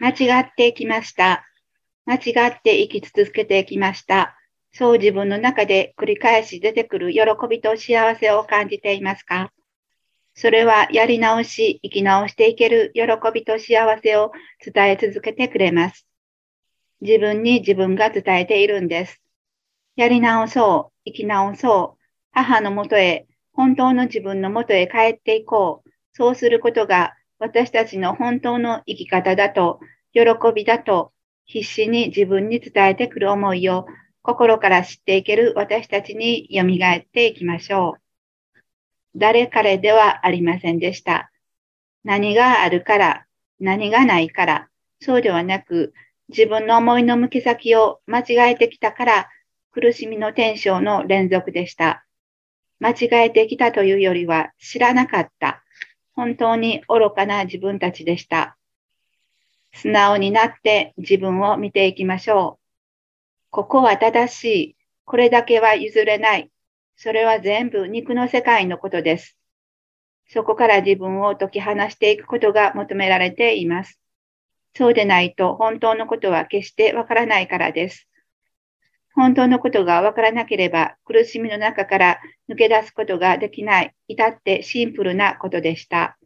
間違ってきました。間違って生き続けてきました。そう自分の中で繰り返し出てくる喜びと幸せを感じていますか？それはやり直し、生き直していける喜びと幸せを伝え続けてくれます。自分に自分が伝えているんです。やり直そう、生き直そう、母のもとへ、本当の自分のもとへ帰っていこう。そうすることが私たちの本当の生き方だと、喜びだと、必死に自分に伝えてくる思いを心から知っていける私たちに蘇っていきましょう。誰彼ではありませんでした。何があるから、何がないから、そうではなく、自分の思いの向き先を間違えてきたから、苦しみの天性の連続でした。間違えてきたというよりは知らなかった。本当に愚かな自分たちでした。素直になって自分を見ていきましょう。ここは正しい。これだけは譲れない。それは全部肉の世界のことです。そこから自分を解き放していくことが求められています。そうでないと本当のことは決してわからないからです。本当のことがわからなければ苦しみの中から抜け出すことができない、至ってシンプルなことでした。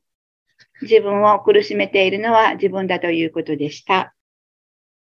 自分を苦しめているのは自分だということでした。